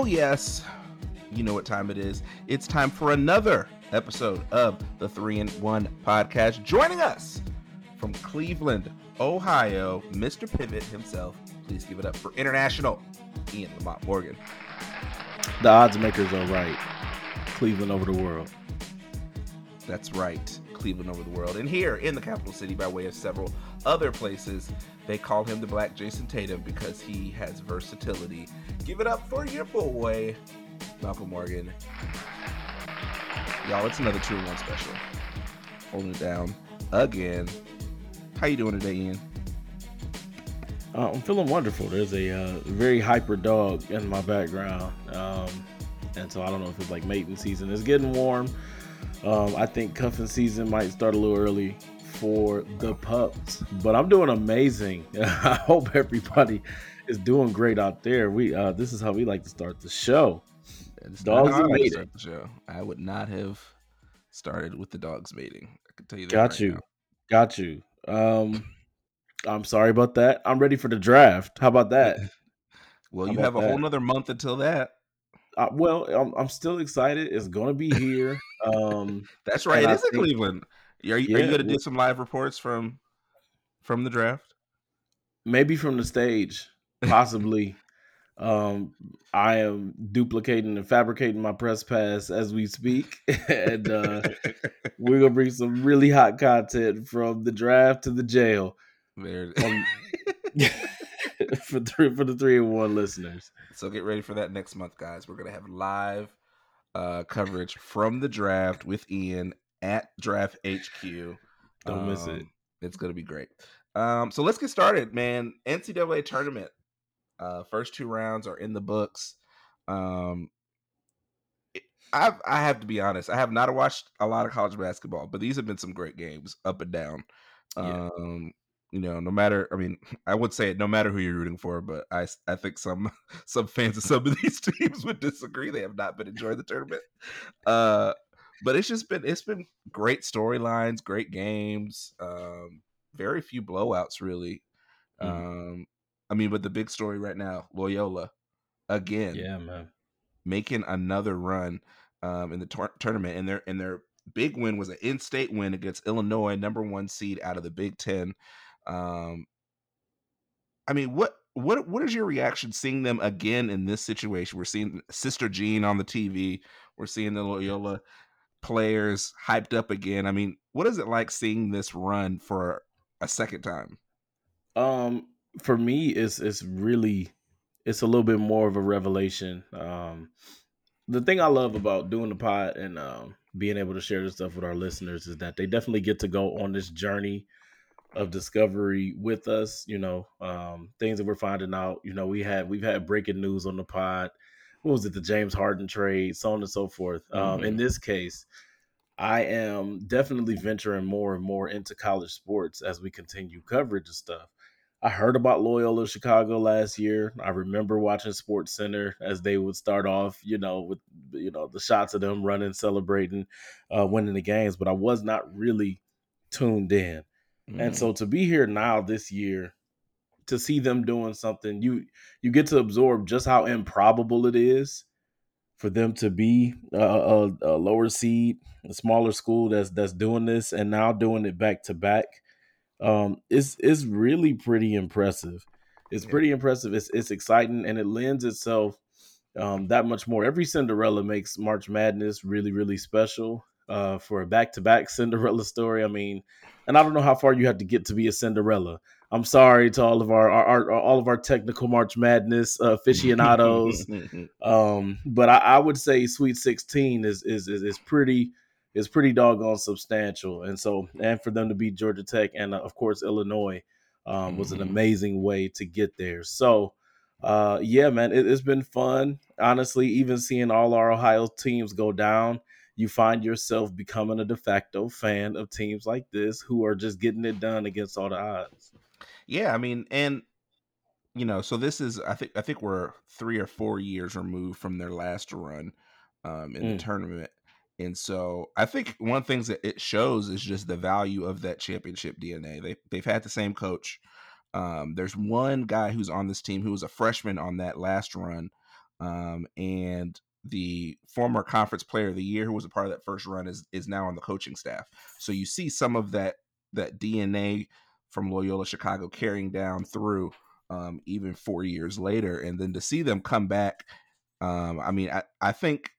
Oh, yes. You know what time it is. It's time for another episode of the 3 and 1 podcast. Joining us from Cleveland, Ohio, Mr. Pivot himself. Please give it up for international Ian Lamont Morgan. The odds makers are right. Cleveland over the world. That's right. Cleveland over the world. And here in the capital city, by way of several other places, they call him the Black Jayson Tatum because he has versatility. Give it up for your boy, Malcolm Morgan. Y'all, it's another two in one special. Holding it down again. How you doing today, Ian? Uh, I'm feeling wonderful. There's a uh, very hyper dog in my background, um, and so I don't know if it's like mating season. It's getting warm. Um, I think cuffing season might start a little early for the pups, but I'm doing amazing. I hope everybody is doing great out there. We uh, this is how we like to start the show. It's dogs not. Start the show. I would not have started with the dogs mating. I can tell you that. Got right you. now. Got you. Um, I'm sorry about that. I'm ready for the draft. How about that? Well, How you have a whole that? nother month until that. Uh, well, I'm, I'm still excited. It's gonna be here. Um, That's right. It I is in Cleveland. Are you, are you going to do some live reports from from the draft? maybe from the stage, possibly. um, I am duplicating and fabricating my press pass as we speak, and uh, we're gonna bring some really hot content from the draft to the jail There. um, for three for the three and one listeners. so get ready for that next month, guys. We're gonna have live uh, coverage from the draft with Ian at Draft HQ. Don't miss it. Um, It's gonna be great. Um, so let's get started, man. NCAA tournament. Uh, first two rounds are in the books. Um, I've, I have to be honest. I have not watched a lot of college basketball, but these have been some great games, up and down. Yeah. Um, you know, no matter. I mean, I would say it no matter who you're rooting for, but I I think some some fans of some of these teams would disagree. They have not been enjoying the tournament. Uh, but it's just been it's been great storylines, great games. Um, very few blowouts, really. Mhm. Um, I mean, but the big story right now, Loyola, again, Yeah, man. making another run um, in the tour- tournament, and their and their big win was an in-state win against Illinois, number one seed out of the Big Ten. Um, I mean, what what what is your reaction seeing them again in this situation? We're seeing Sister Jean on the TV. We're seeing the Loyola players hyped up again. I mean, what is it like seeing this run for a second time? Um, for me, it's it's really it's a little bit more of a revelation. Um, the thing I love about doing the pod and um, being able to share this stuff with our listeners is that they definitely get to go on this journey of discovery with us. You know, um, things that we're finding out. You know, we had we've had breaking news on the pod. What was it? The James Harden trade, so on and so forth. Um, in Mhm. this case, I am definitely venturing more and more into college sports as we continue coverage and stuff. I heard about Loyola Chicago last year. I remember watching Sports Center as they would start off, you know, with you know the shots of them running, celebrating, uh, winning the games. But I was not really tuned in, and so to be here now this year, to see them doing something, you you get to absorb just how improbable it is for them to be a, a, a lower seed, a smaller school that's that's doing this and now doing it back to back. Um, it's it's really pretty impressive. It's pretty impressive. It's it's exciting and it lends itself um, that much more. Every Cinderella makes March Madness really really special. Uh, for a back to back Cinderella story, I mean, and I don't know how far you have to get to be a Cinderella. I'm sorry to all of our, our, our all of our technical March Madness uh, aficionados. Um, but I, I would say Sweet 16 is is is, is pretty is pretty doggone substantial, and so and for them to beat Georgia Tech and uh, of course Illinois um, was an Mhm. amazing way to get there. So, uh, yeah, man, it, it's been fun. Honestly, even seeing all our Ohio teams go down, you find yourself becoming a de facto fan of teams like this who are just getting it done against all the odds. Yeah, I mean, and you know, so this is I think I think we're three or four years removed from their last run um, in Mm. the tournament, and so I think one of the things that it shows is just the value of that championship DNA. They they've had the same coach. Um, there's one guy who's on this team who was a freshman on that last run, um, and the former conference player of the year who was a part of that first run is is now on the coaching staff. So you see some of that that DNA from Loyola Chicago carrying down through um, even four years later, and then to see them come back. Um, I mean, I, I think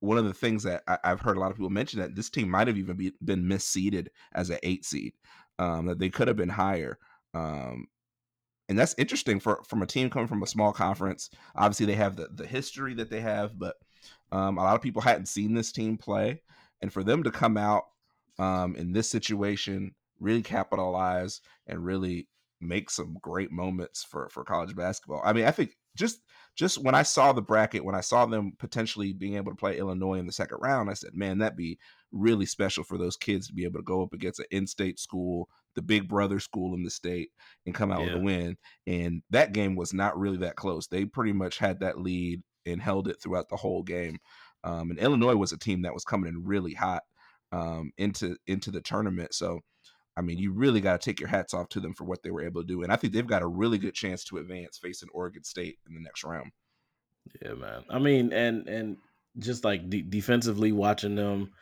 one of the things that I, have heard a lot of people mention that this team might have even be, been misseeded as an eight seed, um, that they could have been higher. Um, and that's interesting for from a team coming from a small conference. Obviously, they have the the history that they have, but um, a lot of people hadn't seen this team play, and for them to come out um, in this situation, really capitalize and really make some great moments for for college basketball. I mean, I think just just when I saw the bracket, when I saw them potentially being able to play Illinois in the second round, I said, man, that'd be really special for those kids to be able to go up against an in-state school, the big brother school in the state, and come out yeah. with a win. And that game was not really that close. They pretty much had that lead and held it throughout the whole game. Um, and Illinois was a team that was coming in really hot um, into into the tournament. So I mean, you really got to take your hats off to them for what they were able to do. And I think they've got a really good chance to advance facing Oregon State in the next round. Yeah, man. I mean, and and just like de- defensively watching them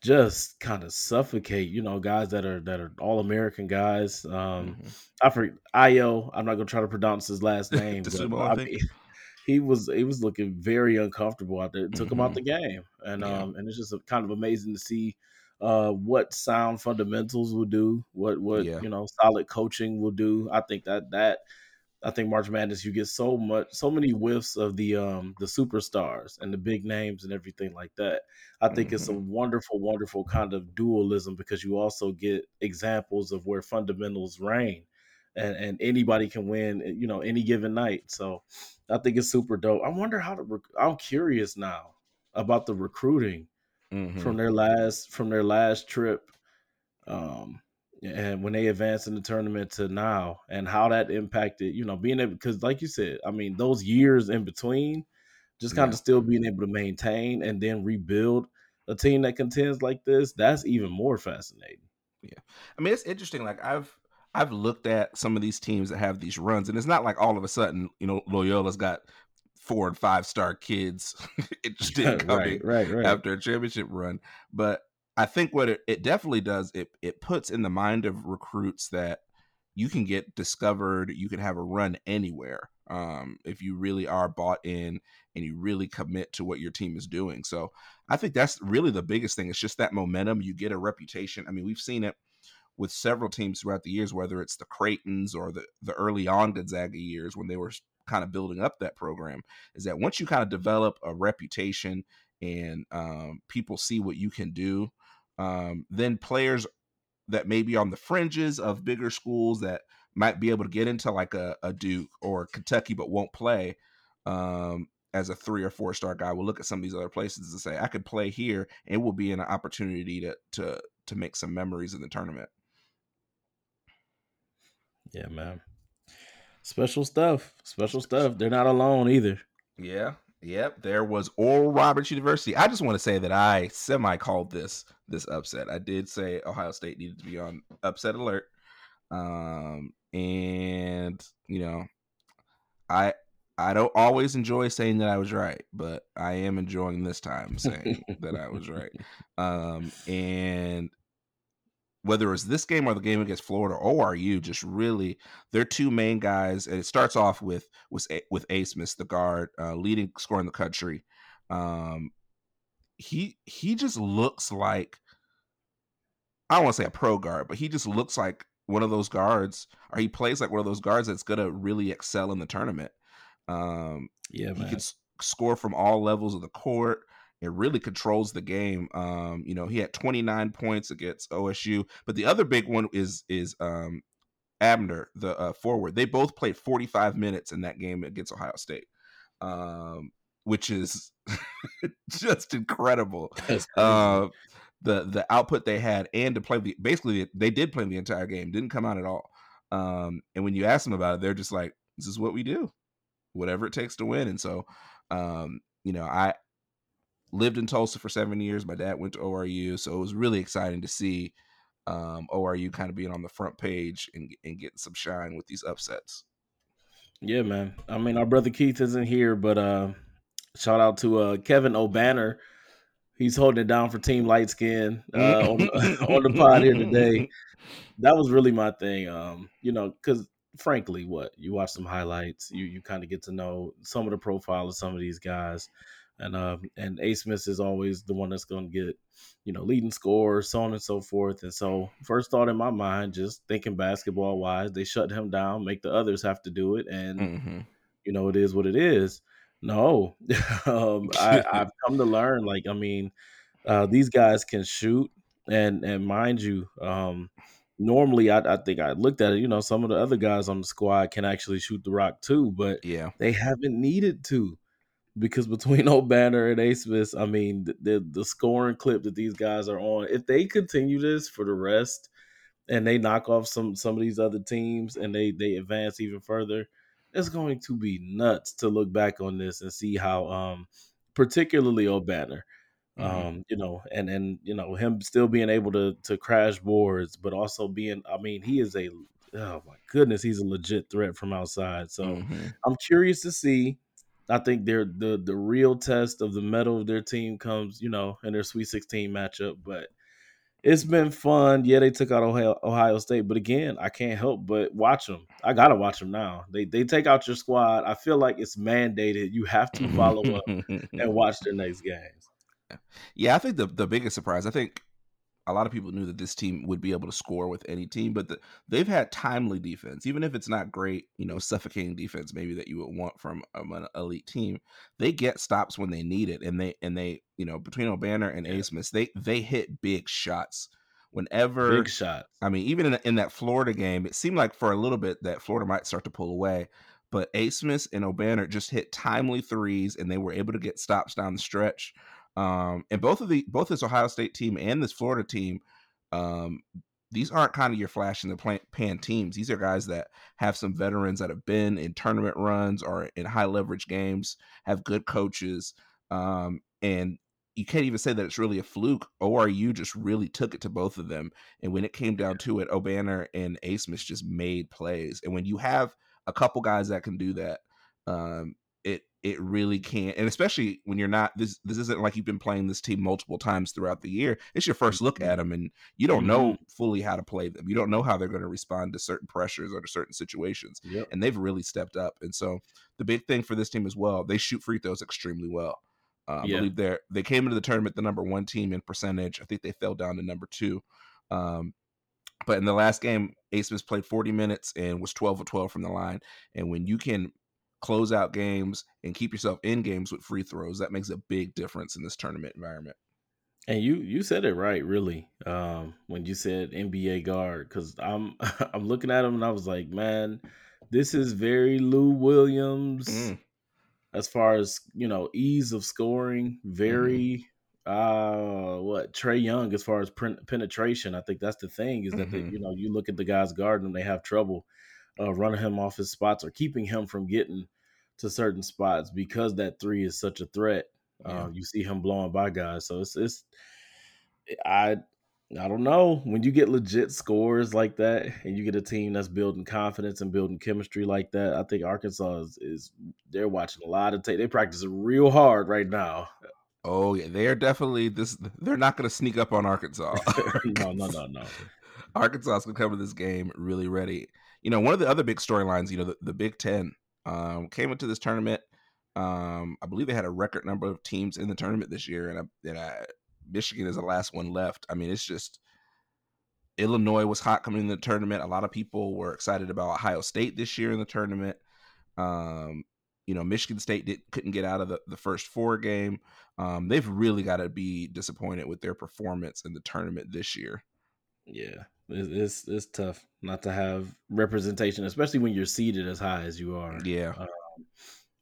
just kind of suffocate, you know, guys that are that are all American guys. Um mm-hmm. I forget Ayo, I'm not gonna try to pronounce his last name, but I mean, he was he was looking very uncomfortable out there. It took mm-hmm. him out mm-hmm. the game. And yeah. um and it's just kind of amazing to see uh, what sound fundamentals will do, what what yeah. you know solid coaching will do. I think that that I think March Madness you get so much so many whiffs of the um the superstars and the big names and everything like that. I think mm-hmm. it's a mm-hmm. wonderful wonderful kind of dualism because you also get examples of where fundamentals reign. And, and anybody can win, you know, any given night. So, I think it's super dope. I wonder how to. Rec- I'm curious now about the recruiting mm-hmm. from their last from their last trip, um, and when they advanced in the tournament to now, and how that impacted, you know, being able because, like you said, I mean, those years in between, just kind yeah. of still being able to maintain and then rebuild a team that contends like this, that's even more fascinating. Yeah, I mean, it's interesting. Like I've I've looked at some of these teams that have these runs, and it's not like all of a sudden, you know, Loyola's got four and five star kids interested in coming right, right, right. after a championship run. But I think what it, it definitely does, it it puts in the mind of recruits that you can get discovered, you can have a run anywhere um, if you really are bought in and you really commit to what your team is doing. So I think that's really the biggest thing. It's just that momentum. You get a reputation. I mean, we've seen it with several teams throughout the years, whether it's the Creightons or the the early on Gonzaga years when they were kind of building up that program is that once you kind of develop a reputation and um, people see what you can do, um, then players that may be on the fringes of bigger schools that might be able to get into like a, a Duke or Kentucky but won't play um, as a three or four star guy will look at some of these other places and say, I could play here and it will be an opportunity to to to make some memories in the tournament. Yeah, man. Special stuff. Special stuff. They're not alone either. Yeah. Yep. There was Oral Roberts University. I just want to say that I semi called this this upset. I did say Ohio State needed to be on upset alert. Um, and you know, I I don't always enjoy saying that I was right, but I am enjoying this time saying that I was right. Um, and whether it's this game or the game against Florida or ORU, just really their two main guys. And it starts off with with with Abmas, the guard, uh, leading scorer in the country. Um, he he just looks like I don't want to say a pro guard, but he just looks like one of those guards, or he plays like one of those guards that's gonna really excel in the tournament. Um, yeah, man. he can score from all levels of the court. It really controls the game. Um, you know, he had 29 points against OSU, but the other big one is is um, Obanor, the uh, forward. They both played 45 minutes in that game against Ohio State, um, which is just incredible. Uh, the the output they had and to play the basically they did play the entire game, didn't come out at all. Um, and when you ask them about it, they're just like, "This is what we do, whatever it takes to win." And so, um, you know, I lived in Tulsa for seven years. My dad went to ORU, so it was really exciting to see um, ORU kind of being on the front page and, and getting some shine with these upsets. Yeah, man. I mean, our brother Keith isn't here, but uh, shout out to uh, Kevin Obanor. He's holding it down for Team Light Skin uh, on on the pod here today. That was really my thing. Um, you know, because frankly, what you watch some highlights, you you kind of get to know some of the profile of some of these guys, and um, and Abmas is always the one that's going to get, you know, leading score, so on and so forth. And so, first thought in my mind, just thinking basketball wise, they shut him down, make the others have to do it, and hmm you know, it is what it is. No, um, I, I've come to learn. Like, I mean, uh, these guys can shoot, and and mind you, um, normally I, I think I looked at it. You know, some of the other guys on the squad can actually shoot the rock too, but yeah. they haven't needed to because between Obanor and Abmas, I mean, the, the scoring clip that these guys are on, if they continue this for the rest and they knock off some some of these other teams and they they advance even further, it's going to be nuts to look back on this and see how um particularly Obanor hmm um you know and and you know him still being able to to crash boards but also being I mean he is a oh my goodness he's a legit threat from outside. So hmm I'm curious to see I think they're the the real test of the mettle of their team comes you know in their Sweet 16 matchup but it's been fun. Yeah, they took out Ohio, Ohio State, but again, I can't help but watch them. I gotta watch them now. They they take out your squad. I feel like it's mandated. You have to follow up and watch their next games. yeah, I think the the biggest surprise. I think a lot of people knew that this team would be able to score with any team, but the, they've had timely defense, even if it's not great, you know, suffocating defense maybe that you would want from um, an elite team. They get stops when they need it, and they and they, you know, between Obanor and Yeah, Abmas, they they hit big shots whenever big shots. I mean, even in, in that Florida game, it seemed like for a little bit that Florida might start to pull away, but Abmas and Obanor just hit timely threes, and they were able to get stops down the stretch. Um, and both of the both this Ohio State team and this Florida team, um, these aren't kind of your flash in the pan teams. These are guys that have some veterans that have been in tournament runs or in high leverage games, have good coaches, um, and you can't even say that it's really a fluke. ORU just really took it to both of them, and when it came down to it, Obanor and Abmas just made plays. And when you have a couple guys that can do that, um, it really can and especially when you're not this this isn't like you've been playing this team multiple times throughout the year it's your first look Mhm, at them and you don't know mhm. fully how to play them you don't know how they're going to respond to certain pressures or to certain situations Yep. and they've really stepped up and so the big thing for this team as well they shoot free throws extremely well uh, i believe they're they came into the tournament the number one team in percentage i think they fell down to number two um, but in the last game, Abmas played 40 minutes and was 12 of 12 from the line. And when you can close out games and keep yourself in games with free throws, that makes a big difference in this tournament environment. And you you said it right, really. Um, when you said NBA guard, because I'm I'm looking at him and I was like, man, this is very Lou Williams Mm, as far as you know ease of scoring hmm very uh what trae young as far as pen- penetration i think that's the thing is that the, hmm you know you look at the guys guarding him they have trouble uh running him off his spots or keeping him from getting to certain spots because that three is such a threat uh you see him blowing by guys so it's it's i i don't know when you get legit scores like that and you get a team that's building confidence and building chemistry like that i think arkansas is, is they're watching a lot of tape. They practice real hard right now. Oh yeah, they are definitely this. They're not going to sneak up on Arkansas. no, no, no, no. Arkansas come to this game really ready. You know, one of the other big storylines, you know, the, the Big Ten um, came into this tournament. Um, I believe they had a record number of teams in the tournament this year, and, uh, and uh, Michigan is the last one left. I mean, it's just Illinois was hot coming in the tournament. A lot of people were excited about Ohio State this year in the tournament. Um, you know, Michigan State did, couldn't get out of the, the first four game. Um, they've really got to be disappointed with their performance in the tournament this year. Yeah, it's, it's it's tough not to have representation, especially when you're seated as high as you are. Yeah. Um,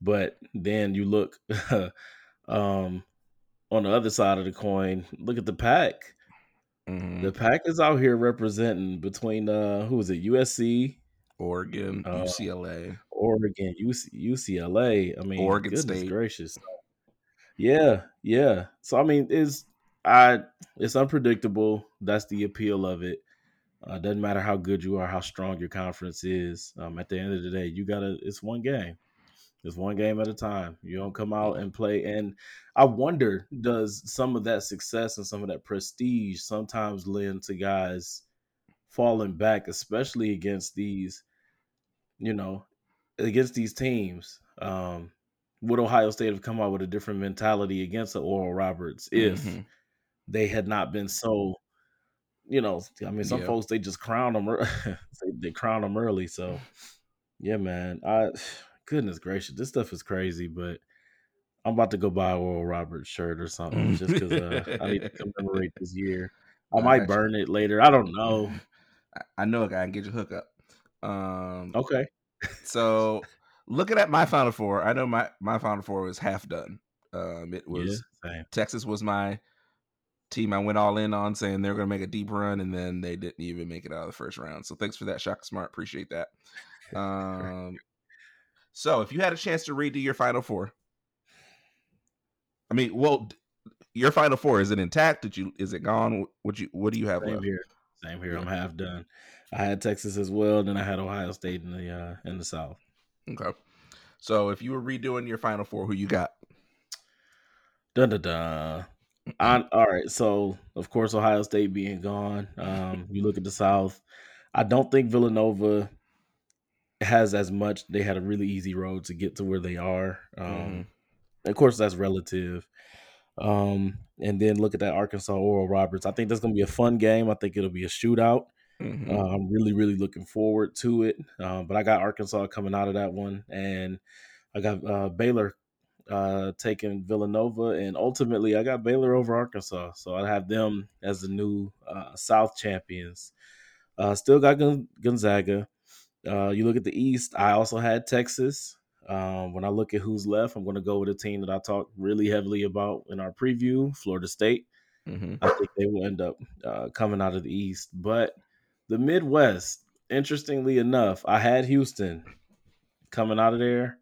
but then you look um, on the other side of the coin. Look at the pack. hmm The pack is out here representing between uh, who is it? USC, Oregon, uh, UCLA, Oregon, UC, UCLA. I mean, Oregon goodness State. gracious. Yeah, yeah. So I mean, it's I it's unpredictable. That's the appeal of it. Uh, doesn't matter how good you are, how strong your conference is. Um, at the end of the day, you gotta. It's one game. It's one game at a time. You don't come out and play. And I wonder, does some of that success and some of that prestige sometimes lend to guys falling back, especially against these, you know, against these teams? Um, would Ohio State have come out with a different mentality against the Oral Roberts if hmm they had not been so, you know, I mean, some Yeah. folks they just crown them, they, they crown them early. So, yeah, man, I goodness gracious, this stuff is crazy, but I'm about to go buy a Oral Roberts shirt or something just because uh, I need to commemorate this year. I might burn it later. I don't know. I- I know a guy can get you hook up. Um, Okay. so looking at my Final Four, I know my my Final Four was half done. Um, it was yeah. Texas was my team I went all in on, saying they're going to make a deep run, and then they didn't even make it out of the first round. So thanks for that, Shaka Smart. Appreciate that. Um, so if you had a chance to redo your Final Four, I mean, well, your Final Four is it intact? Did you is it gone? What you what do you have Same left? here. Same here. I'm half done. I had Texas as well. Then I had Ohio State in the uh, in the South. Okay. So if you were redoing your Final Four, who you got? Dun dun dun. I, all right. So of course Ohio State being gone. Um, you look at the South. I don't think Villanova has as much. They had a really easy road to get to where they are. Um, Mhm. Of course, that's relative. Um, and then look at that Arkansas Oral Roberts. I think that's going to be a fun game. I think it'll be a shootout. Mhm. Uh, I'm really, really looking forward to it. Um, but I got Arkansas coming out of that one, and I got uh, Baylor uh, taking Villanova, and ultimately I got Baylor over Arkansas. So I have them as the new uh, South champions. Uh, still got Gonzaga. Uh, you look at the East. I also had Texas. Um, when I look at who's left, I'm going to go with a team that I talked really heavily about in our preview, Florida State. Mhm. I think they will end up uh, coming out of the East. But the Midwest, interestingly enough, I had Houston coming out of there.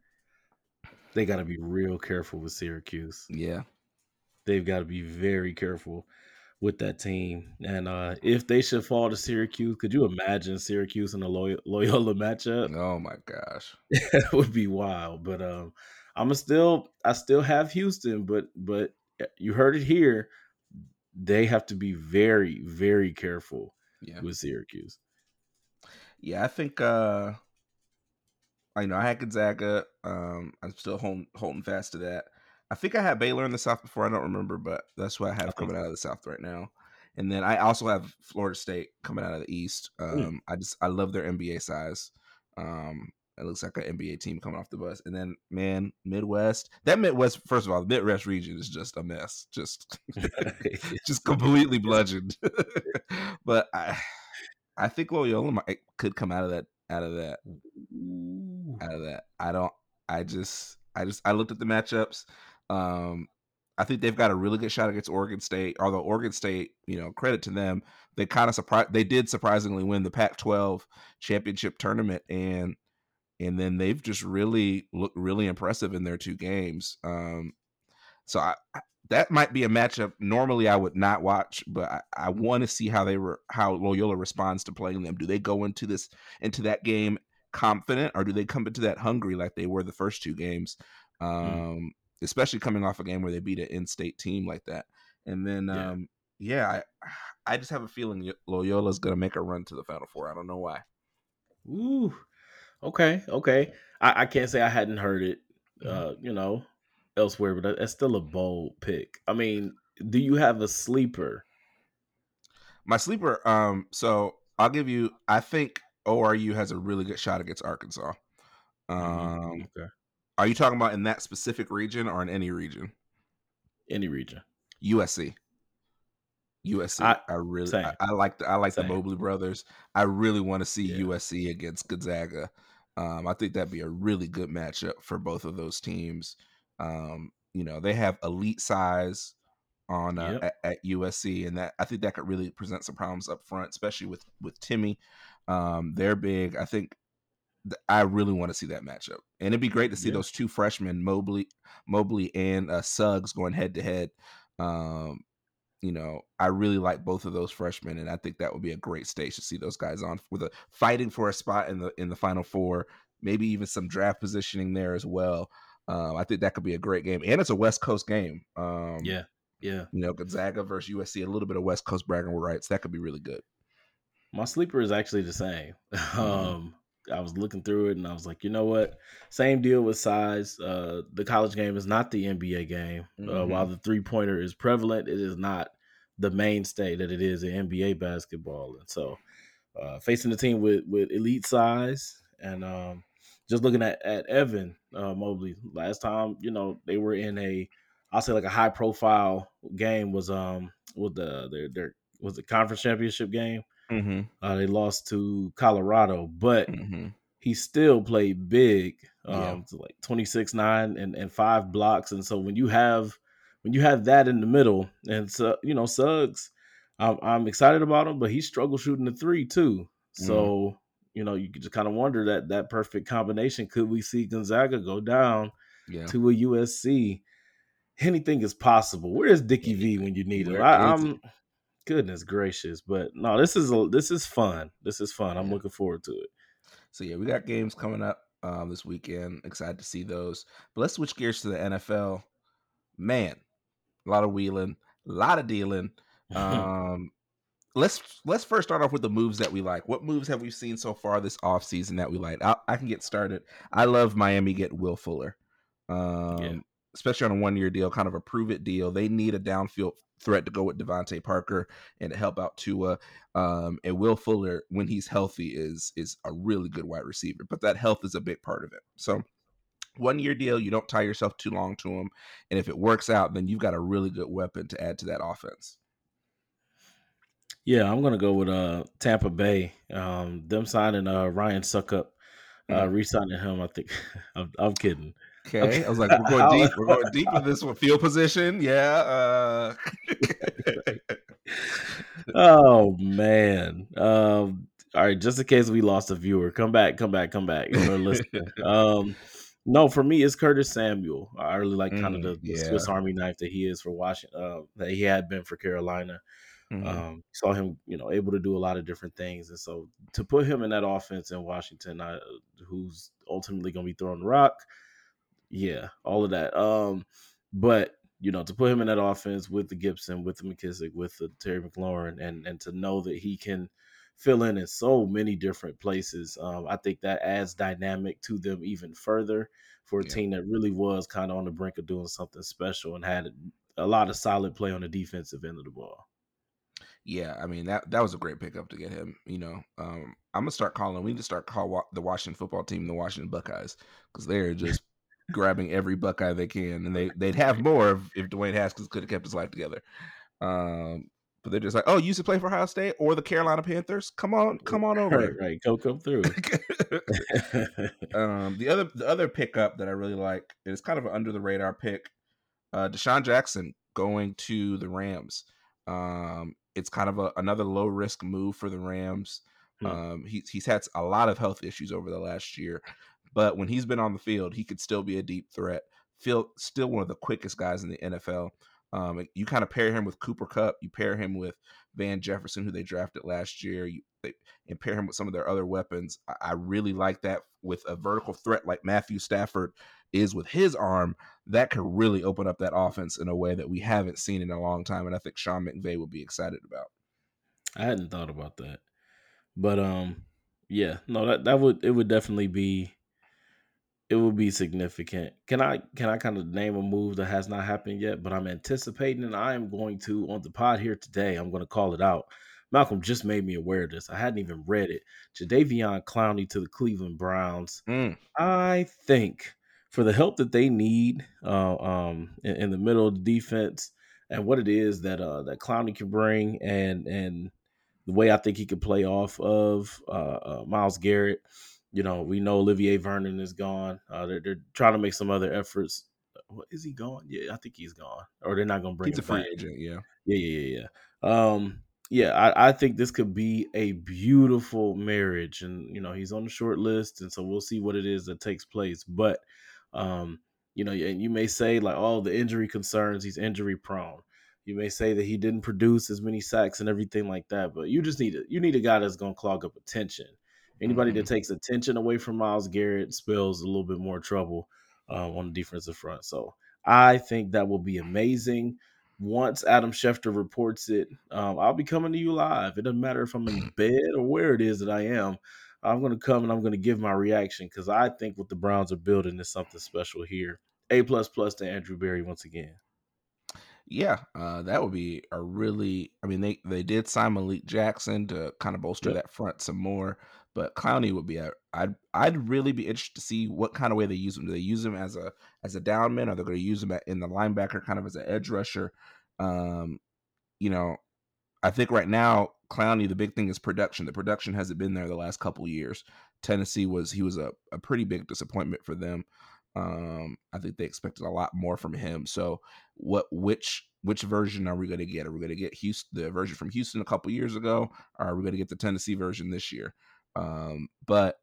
They got to be real careful with Syracuse. Yeah. They've got to be very careful with that team. And uh, if they should fall to Syracuse, could you imagine Syracuse in a Loy- Loyola matchup? Oh my gosh. that would be wild. But um, I'm still I still have Houston, but but eh, you heard it here. They have to be very very careful Yeah. with Syracuse. Yeah, I think uh I know I had Gonzaga. Um I'm still holding holding fast to that. I think I had Baylor in the South before, I don't remember, but that's what I have coming out of the South right now. And then I also have Florida State coming out of the East. Um I just I love their NBA size. Um it looks like an NBA team coming off the bus. And then man, Midwest. That Midwest, first of all, the Midwest region is just a mess. Just just completely bludgeoned. but I I think Loyola might, could come out of that out of that. Out of that. I don't. I just. I just. I looked at the matchups. Um, I think they've got a really good shot against Oregon State. Although Oregon State, you know, credit to them, they kind of surprised. They did surprisingly win the Pac-12 championship tournament, and and then they've just really looked really impressive in their two games. Um, so I, I- that might be a matchup normally I would not watch, but I, I want to see how they were how Loyola responds to playing them. Do they go into this into that game confident, or do they come into that hungry like they were the first two games? Um, Especially coming off a game where they beat an in-state team like that, and then Yeah. um, yeah, I I just have a feeling Loyola's going to make a run to the Final Four. I don't know why. Ooh. Okay. Okay. I, I can't say I hadn't heard it. Uh, you know, elsewhere, but that- that's still a bold pick. I mean, do you have a sleeper? My sleeper, um, so I'll give you. I think ORU has a really good shot against Arkansas. Um, Mhm. okay. are you talking about in that specific region or in any region? Any region. USC. USC. I- I, really. I, I like the, I like Same. the Mobley brothers. I really want to see Yeah. USC against Gonzaga. Um, I think that'd be a really good matchup for both of those teams. Um, you know, they have elite size on uh, Yep. at, at USC, and that I think that could really present some problems up front, especially with with Timme. Um, they're big. I think th- I really want to see that matchup, and it'd be great to see Yeah. those two freshmen, Mobley, Mobley and uh, Suggs, going head to head. Um, you know, I really like both of those freshmen, and I think that would be a great stage to see those guys on with a fighting for a spot in the in the final four, maybe even some draft positioning there as well. Um, I think that could be a great game, and it's a West Coast game. Um, yeah, yeah. You know, Gonzaga versus USC, a little bit of West Coast bragging rights. That could be really good. My sleeper is actually the same. Mm-hmm. Um, I was looking through it and I was like, you know what? Same deal with size. Uh, the college game is not the NBA game. Uh, mm-hmm. while the three pointer is prevalent, it is not the mainstay that it is in NBA basketball. And so, uh, facing the team with with elite size and um, just looking at at Evan uh, Mobley last time, you know, they were in a I'll say like a high profile game was um with the their their was the conference championship game. Mm-hmm. Uh, they lost to Colorado, but mm-hmm. he still played big. Um, yeah. so like twenty six nine and and five blocks, and so when you have when you have that in the middle, and so you know Suggs, I'm, I'm excited about him, but he struggled shooting the three too. So mm-hmm. you know you just kind of wonder that that perfect combination. Could we see Gonzaga go down yeah. to a USC? Anything is possible. Where is Dickie V when you need him? I, am goodness gracious, but no, this is a, this is fun. This is fun. I'm looking forward to it. So yeah, we got games coming up um, this weekend. Excited to see those. But let's switch gears to the NFL. Man, a lot of wheeling, a lot of dealing. Um, let's let's first start off with the moves that we like. What moves have we seen so far this offseason that we like? I, I can get started. I love Miami get Will Fuller. Um, yeah. Especially on a one year deal, kind of a prove it deal. They need a downfield threat to go with DeVante Parker and to help out Tua. Um, and Will Fuller, when he's healthy, is is a really good wide receiver. But that health is a big part of it. So one year deal, you don't tie yourself too long to him. And if it works out, then you've got a really good weapon to add to that offense. Yeah, I'm gonna go with uh Tampa Bay. Um, them signing uh Ryan Succop, uh, mm-hmm. re-signing him. I think I'm, I'm kidding. Okay. I was like, we're going deep. We're going deep with this one. Field position. Yeah. Uh... oh man. Um, all right, just in case we lost a viewer, come back, come back, come back. um, no, for me, it's Curtis Samuel. I really like kind of the, the yeah. Swiss Army knife that he is for Washington, uh, that he had been for Carolina. Mm-hmm. Um, saw him, you know, able to do a lot of different things, and so to put him in that offense in Washington, I, who's ultimately going to be throwing the rock, yeah, all of that. Um, but you know, to put him in that offense with the Gibson, with the McKissic, with the Terry McLaurin, and and to know that he can fill in in so many different places, um, I think that adds dynamic to them even further for a yeah. team that really was kind of on the brink of doing something special and had a lot of solid play on the defensive end of the ball. Yeah, I mean that that was a great pickup to get him. You know, um, I'm gonna start calling. We need to start call the Washington football team the Washington Buckeyes because they're just grabbing every Buckeye they can, and they they'd have more if, if Dwayne Haskins could have kept his life together. Um, but they're just like, oh, you used to play for Ohio State or the Carolina Panthers? Come on, come on over. Right, right. go come through. um, the other the other pickup that I really like is kind of an under the radar pick. Uh, DeSean Jackson going to the Rams. Um, it's kind of a, another low risk move for the Rams. Hmm. Um, he's he's had a lot of health issues over the last year. But when he's been on the field, he could still be a deep threat. Feel still one of the quickest guys in the NFL. Um, you kind of pair him with Cooper Kupp. you pair him with Van Jefferson, who they drafted last year, you they, and pair him with some of their other weapons. I, I really like that with a vertical threat like Matthew Stafford is with his arm. That could really open up that offense in a way that we haven't seen in a long time, and I think Sean McVay would be excited about. I hadn't thought about that, but um, yeah, no, that that would it would definitely be it will be significant. Can I can I kind of name a move that has not happened yet, but I'm anticipating and I am going to on the pod here today. I'm going to call it out. Malcolm just made me aware of this. I hadn't even read it. Jadeveon Clowney to the Cleveland Browns. Mm. I think for the help that they need uh, um, in, in, the middle of the defense and what it is that uh, that Clowney can bring and and the way I think he could play off of uh, uh Myles Garrett you know, we know Olivier Vernon is gone. Uh, they're, they're trying to make some other efforts. What is he gone? Yeah, I think he's gone. Or they're not going to bring he's a free back. agent. Yeah, yeah, yeah, yeah. yeah. Um, yeah, I, I think this could be a beautiful marriage, and you know, he's on the short list, and so we'll see what it is that takes place. But, um, you know, and you may say like, oh, the injury concerns, he's injury prone. You may say that he didn't produce as many sacks and everything like that, but you just need a you need a guy that's going to clog up attention. Anybody hmm that takes attention away from Myles Garrett spells a little bit more trouble uh, on the defensive front. So I think that will be amazing. Once Adam Schefter reports it, um, I'll be coming to you live. It doesn't matter if I'm in bed or where it is that I am. I'm going to come and I'm going to give my reaction because I think what the Browns are building is something special here. A plus plus to Andrew Berry once again. Yeah, uh, that would be a really. I mean, they they did sign Malik Jackson to kind of bolster Yep. that front some more, but Clowney would be. A, I'd I'd really be interested to see what kind of way they use him. Do they use him as a as a down man? Are they going to use him in the linebacker, kind of as an edge rusher? Um, you know, I think right now, Clowney, the big thing is production. The production hasn't been there the last couple years. Tennessee was he was a, a pretty big disappointment for them. Um, I think they expected a lot more from him. So what which which version are we going to get? Are we going to get Houston the version from Houston a couple years ago, or are we going to get the Tennessee version this year? Um, but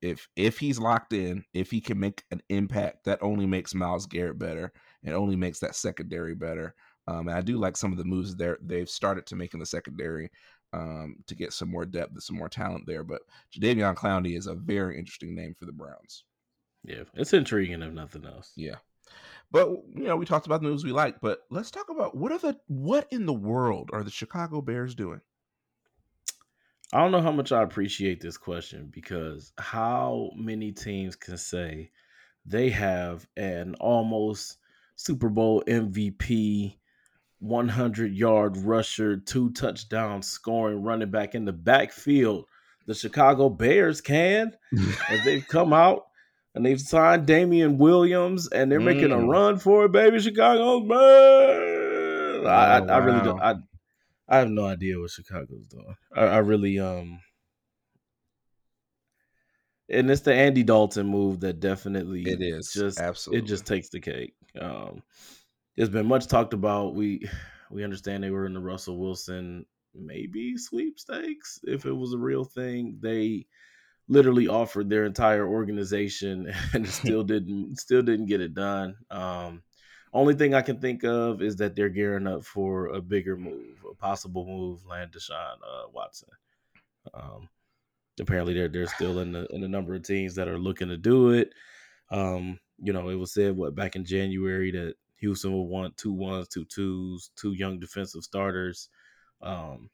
if if he's locked in, if he can make an impact, that only makes Myles Garrett better. It only makes that secondary better. Um, and I do like some of the moves there they've started to make in the secondary um, to get some more depth and some more talent there. But Jadeveon Clowney is a very interesting name for the Browns. Yeah, it's intriguing if nothing else. Yeah. But you know, we talked about the moves we like, but let's talk about what are the what in the world are the Chicago Bears doing? I don't know how much I appreciate this question because how many teams can say they have an almost Super Bowl MVP, 100 yard rusher, two touchdown scoring running back in the backfield? The Chicago Bears can, as they've come out and they've signed Damien Williams and they're making a Mm. run for it, baby. Chicago Bears. I, I, Oh, I really don't. I, I have no idea what Chicago's doing. I, I really um and it's the Andy Dalton move that definitely It is just absolutely. it just takes the cake. Um there's been much talked about. We we understand they were in the Russell Wilson maybe sweepstakes if it was a real thing. They literally offered their entire organization and still didn't still didn't get it done. Um only thing I can think of is that they're gearing up for a bigger move, a possible move, land Deshaun uh, Watson. Um, apparently, they're they're still in the in the number of teams that are looking to do it. Um, you know, it was said what back in January that Houston will want two ones, two twos, two young defensive starters. Um,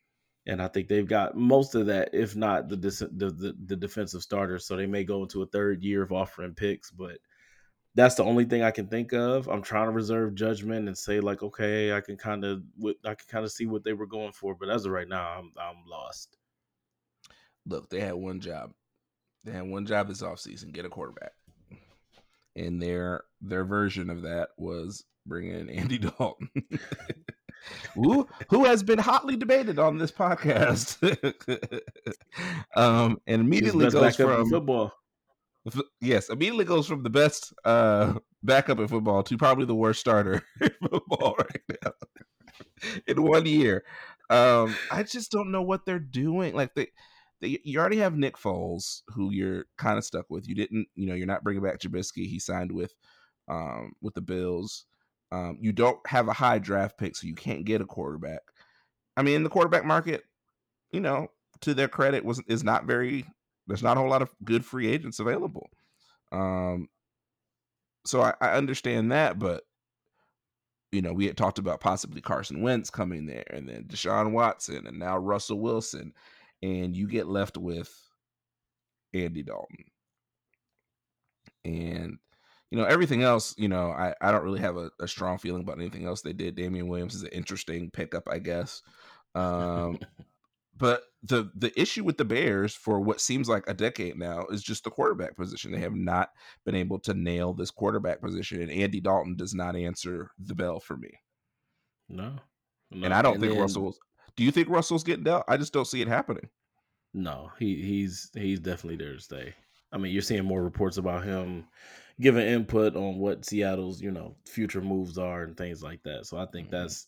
and I think they've got most of that, if not the, the the the defensive starters. So they may go into a third year of offering picks, but that's the only thing I can think of. I'm trying to reserve judgment and say like, okay, I can kind of I can kind of see what they were going for, but as of right now, I'm I'm lost. Look, they had one job. They had one job this offseason, get a quarterback. And their their version of that was bringing in Andy Dalton. who who has been hotly debated on this podcast. um and immediately goes from football. Yes, immediately goes from the best uh, backup in football to probably the worst starter in football right now in one year. Um, I just don't know what they're doing. Like they, they, you already have Nick Foles, who you're kind of stuck with. You didn't, you know, you're not bringing back Trubisky. He signed with, um, with the Bills. Um, you don't have a high draft pick, so you can't get a quarterback. I mean, the quarterback market, you know, to their credit, was is not very. There's not a whole lot of good free agents available. Um, so I, I understand that, but you know, we had talked about possibly Carson Wentz coming there, and then Deshaun Watson, and now Russell Wilson, and you get left with Andy Dalton, and you know everything else. You know, I I don't really have a, a strong feeling about anything else they did. Damien Williams is an interesting pickup, I guess. Um, but the the issue with the Bears for what seems like a decade now is just the quarterback position. They have not been able to nail this quarterback position, and Andy Dalton does not answer the bell for me. No, no. And I don't think then- Russell's. Do you think Russell's getting dealt? I just don't see it happening. No, he he's he's definitely there to stay. I mean, you're seeing more reports about him giving input on what Seattle's you know future moves are and things like that. So I think Mhm. that's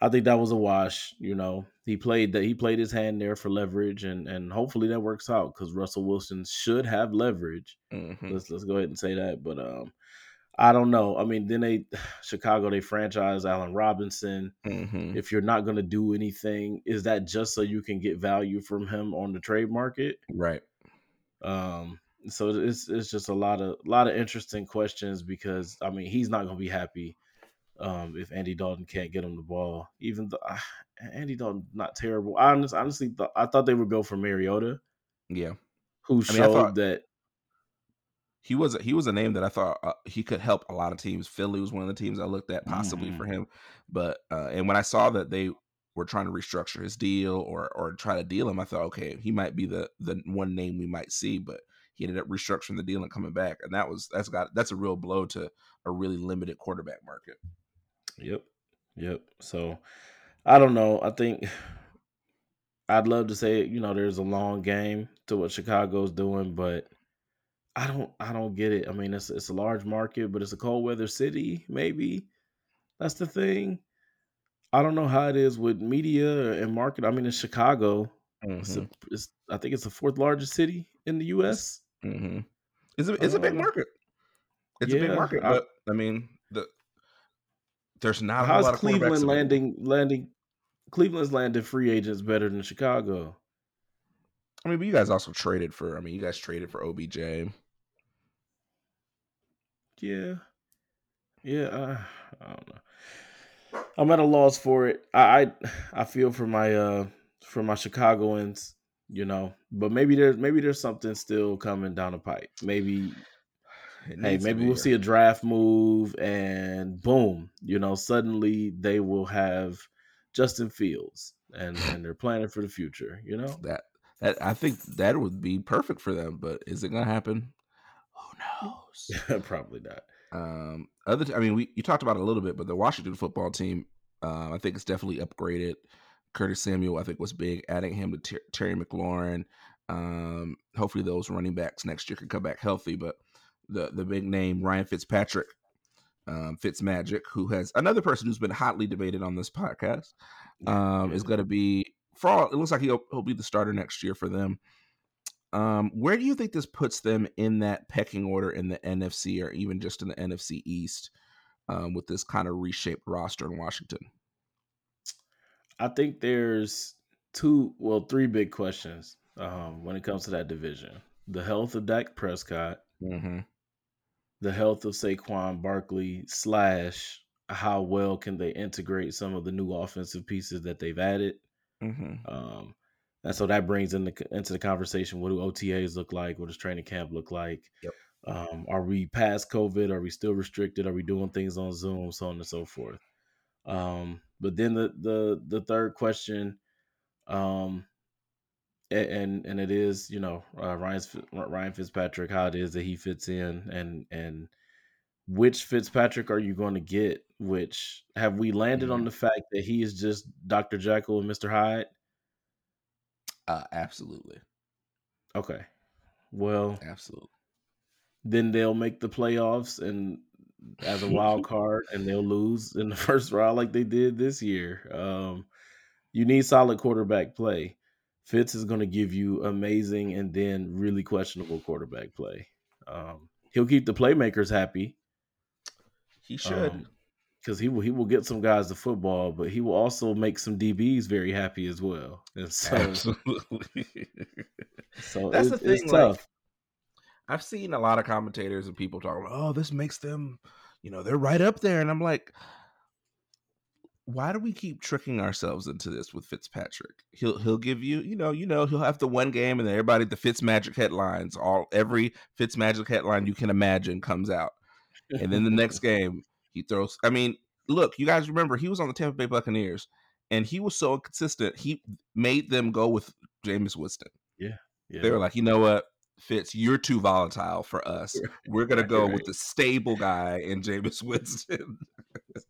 I think that was a wash. You know, he played that he played his hand there for leverage, and and hopefully that works out because Russell Wilson should have leverage. Mhm. Let's let's go ahead and say that. But um, I don't know. I mean, then they Chicago they franchise Allen Robinson. hmm If you're not going to do anything, is that just so you can get value from him on the trade market? Right. Um, so it's it's just a lot of a lot of interesting questions because I mean he's not going to be happy um, if Andy Dalton can't get him the ball. Even though uh, Andy Dalton not terrible. I honestly, honestly th- I thought they would go for Mariota, Yeah. who I mean, I showed thought that he was a, he was a name that I thought uh, he could help a lot of teams. Philly was one of the teams I looked at possibly for Mhm. him, but uh, and when I saw that they were trying to restructure his deal or or try to deal him, I thought okay, he might be the the one name we might see, but he ended up restructuring the deal and coming back, and that was that's got that's a real blow to a really limited quarterback market. Yep. Yep. So I don't know. I think I'd love to say, you know, there's a long game to what Chicago's doing, but I don't I don't get it. I mean, it's it's a large market, but it's a cold weather city, maybe. That's the thing. I don't know how it is with media and market. I mean, in Chicago, it's, hmm a, it's I think it's the fourth largest city in the It's US. hmm it's a it's a big Uh market. It's a big market, I, but I mean the there's not a how's lot of Cleveland landing landing Cleveland's landed free agents better than Chicago. I mean, but you guys also traded for. I mean, you guys traded for OBJ. Yeah. Yeah, uh, I don't know. I'm at a loss for it. I, I I feel for my uh for my Chicagoans, you know, but maybe there's maybe there's something still coming down the pipe. Maybe hey, maybe we'll see a draft move and boom, you know, suddenly they will have Justin Fields and and they're planning for the future, you know? That that I think that would be perfect for them, but is it gonna happen? Who knows? Probably not. Um, other, t- I mean, we you talked about it a little bit, but the Washington football team, uh, I think it's definitely upgraded. Curtis Samuel, I think, was big. Adding him to Ter- Terry McLaurin. Um, hopefully, those running backs next year can come back healthy. But the the big name Ryan Fitzpatrick, um, Fitzmagic, who has another person who's been hotly debated on this podcast, um, is going to be for all. It looks like he'll he'll be the starter next year for them. Um, where do you think this puts them in that pecking order in the NFC or even just in the NFC East um, with this kind of reshaped roster in Washington? I think there's two, well, three big questions um, when it comes to that division: the health of Dak Prescott, Mm-hmm. The health of Saquon Barkley, slash how well can they integrate some of the new offensive pieces that they've added. Mm-hmm. Um, and so that brings in the, into the conversation: what do OTAs look like? What does training camp look like? Yep. Um, are we past COVID? Are we still restricted? Are we doing things on Zoom? So on and so forth. Um, but then the the the third question, um, and and it is you know uh, Ryan's Ryan Fitzpatrick, how it is that he fits in, and and which Fitzpatrick are you going to get? Which have we landed on Mhm. the fact that he is just Doctor Jekyll and Mister Hyde? Uh, absolutely, Okay, well absolutely. then they'll make the playoffs and as a wild card, and they'll lose in the first round like they did this year. Um, you need solid quarterback play. Fitz is going to give you amazing and then really questionable quarterback play. Um, he'll keep the playmakers happy he should. um, because he will he will get some guys to football, but he will also make some DBs very happy as well. And so absolutely. so That's the thing. Like, tough. I've seen a lot of commentators and people talking, "Oh, this makes them, you know, they're right up there," and I'm like, why do we keep tricking ourselves into this with Fitzpatrick? He'll he'll give you, you know, you know, he'll have the one game and then everybody the Fitzmagic headlines, all every Fitzmagic headline you can imagine comes out. And then the next game, he throws I mean, look, you guys remember he was on the Tampa Bay Buccaneers and he was so inconsistent, he made them go with Jameis Winston. yeah, yeah. They were like, you know what? Fitz, you're too volatile for us. We're gonna go Right. with the stable guy in Jameis Winston.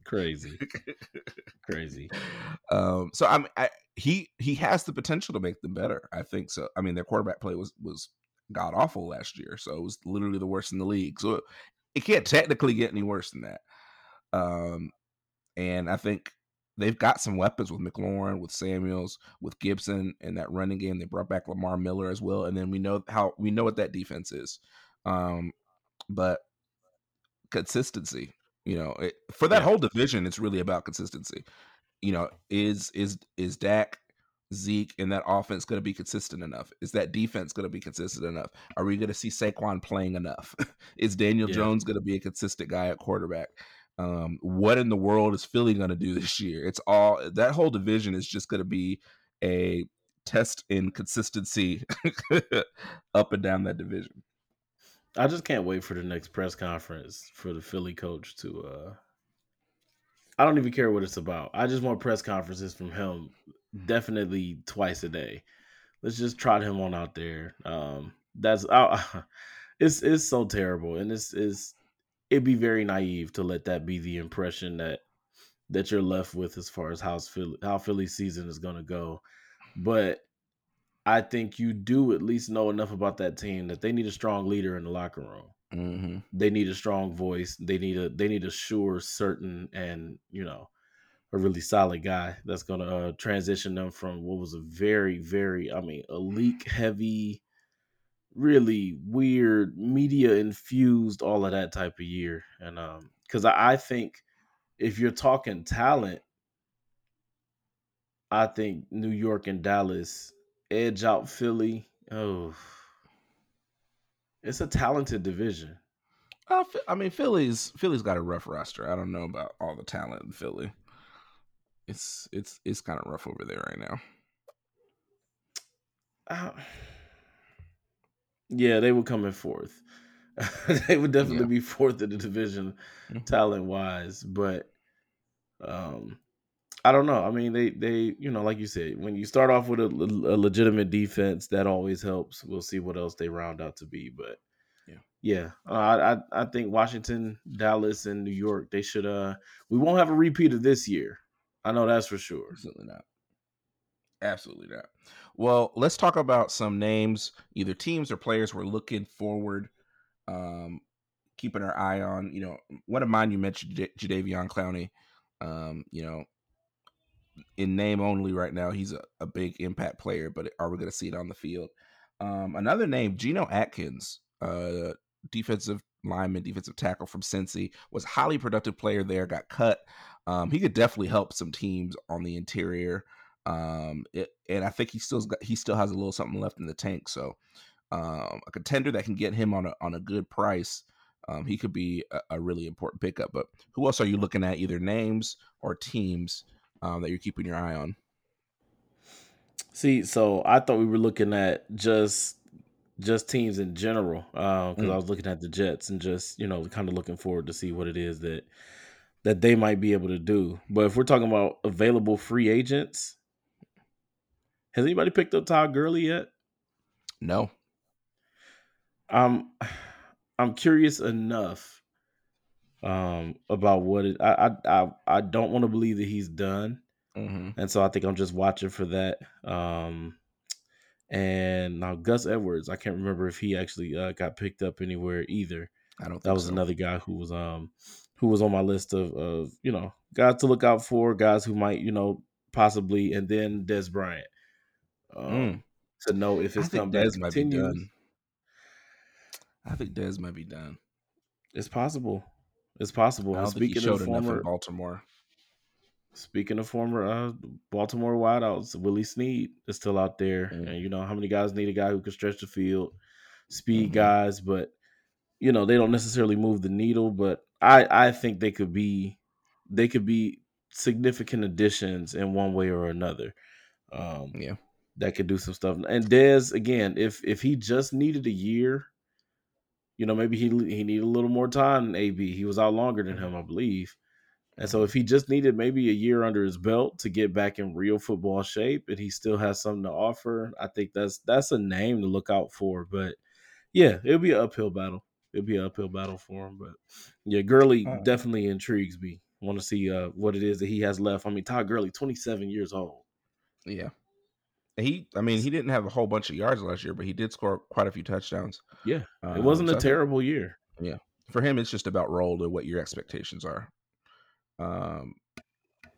Crazy, crazy. um, so I'm I, he he has the potential to make them better. I think so. I mean, their quarterback play was was god awful last year, so it was literally the worst in the league. So it, it can't technically get any worse than that. Um, and I think they've got some weapons with McLaurin, with Samuels, with Gibson, and that running game. They brought back Lamar Miller as well, and then we know how we know what that defense is. Um, but consistency. You know, it, for that Yeah. whole division, it's really about consistency. You know, is is is Dak, Zeke, and that offense going to be consistent enough? Is that defense going to be consistent enough? Are we going to see Saquon playing enough? is Daniel Yeah. Jones going to be a consistent guy at quarterback? Um, what in the world is Philly going to do this year? It's all that whole division is just going to be a test in consistency up and down that division. I just can't wait for the next press conference for the Philly coach to uh I don't even care what it's about. I just want press conferences from him definitely twice a day. Let's just trot him on out there. Um that's I, it's it's so terrible and it's is it'd be very naive to let that be the impression that that you're left with as far as how Philly how Philly season is going to go. But I think you do at least know enough about that team that they need a strong leader in the locker room. Mm-hmm. They need a strong voice. They need a they need a sure, certain, and you know, a really solid guy that's going to uh, transition them from what was a very, very, I mean, a leak heavy, really weird, media infused, all of that type of year. And um, because I, I think if you're talking talent, I think New York and Dallas edge out Philly. Oh, it's a talented division. Uh, I mean, Philly's Philly's got a rough roster. I don't know about all the talent in Philly. It's it's it's kind of rough over there right now. Uh, yeah, they come in fourth. they would definitely Yeah. be fourth in the division, Mhm. talent wise. But um, I don't know. I mean, they they you know, like you said, when you start off with a, a legitimate defense, that always helps. We'll see what else they round out to be, but Yeah. yeah, uh, I, I I think Washington, Dallas, and New York they should. Uh, we won't have a repeat of this year. I know that's for sure. Absolutely not. Absolutely not. Well, let's talk about some names, either teams or players we're looking forward, um, keeping our eye on. You know, one of mine you mentioned, J- Jadeveon Clowney. Um, you know, in name only right now, he's a, a big impact player, but are we going to see it on the field? Um, another name, Geno Atkins, uh, defensive lineman, defensive tackle from Cincy, was a highly productive player there, got cut. Um, he could definitely help some teams on the interior. Um, it, and I think he still got he still has a little something left in the tank. So um, a contender that can get him on a on a good price. Um, he could be a, a really important pickup. But who else are you looking at, either names or teams um, that you're keeping your eye on? See, so I thought we were looking at just just teams in general because Mm. I was looking at the Jets and just you know kind of looking forward to see what it is that that they might be able to do. But if we're talking about available free agents, has anybody picked up Todd Gurley yet? No. I'm I'm curious enough um about what it I I I, don't want to believe that he's done. hmm And so I think I'm just watching for that. Um and now Gus Edwards, I can't remember if he actually uh, got picked up anywhere either. I don't think That was so. another guy who was um who was on my list of of you know guys to look out for, guys who might you know possibly, and then Dez Bryant um, Mm. to know if his comeback Dez might be done. I think Dez might be done. It's possible. It's possible. I And don't think he speaking of showed enough in former, Baltimore. speaking of former uh, Baltimore wideouts, Willie Snead is still out there, Mm. and you know how many guys need a guy who can stretch the field, speed Mhm. guys, but you know they don't necessarily move the needle. But I I think they could be they could be significant additions in one way or another. Um, Yeah. that could do some stuff. And Dez again, if if he just needed a year, you know, maybe he he needed a little more time than AB. He was out longer than him, I believe. And so if he just needed maybe a year under his belt to get back in real football shape and he still has something to offer, I think that's that's a name to look out for. But yeah, it'll be an uphill battle. It'll be an uphill battle for him. But yeah, Gurley definitely intrigues me. Want to see uh, what it is that he has left. I mean, Todd Gurley, 27 years old. Yeah. He, I mean, he didn't have a whole bunch of yards last year, but he did score quite a few touchdowns. Yeah, Um, it wasn't so a I think terrible year. Yeah. For him, it's just about role to what your expectations are. Um,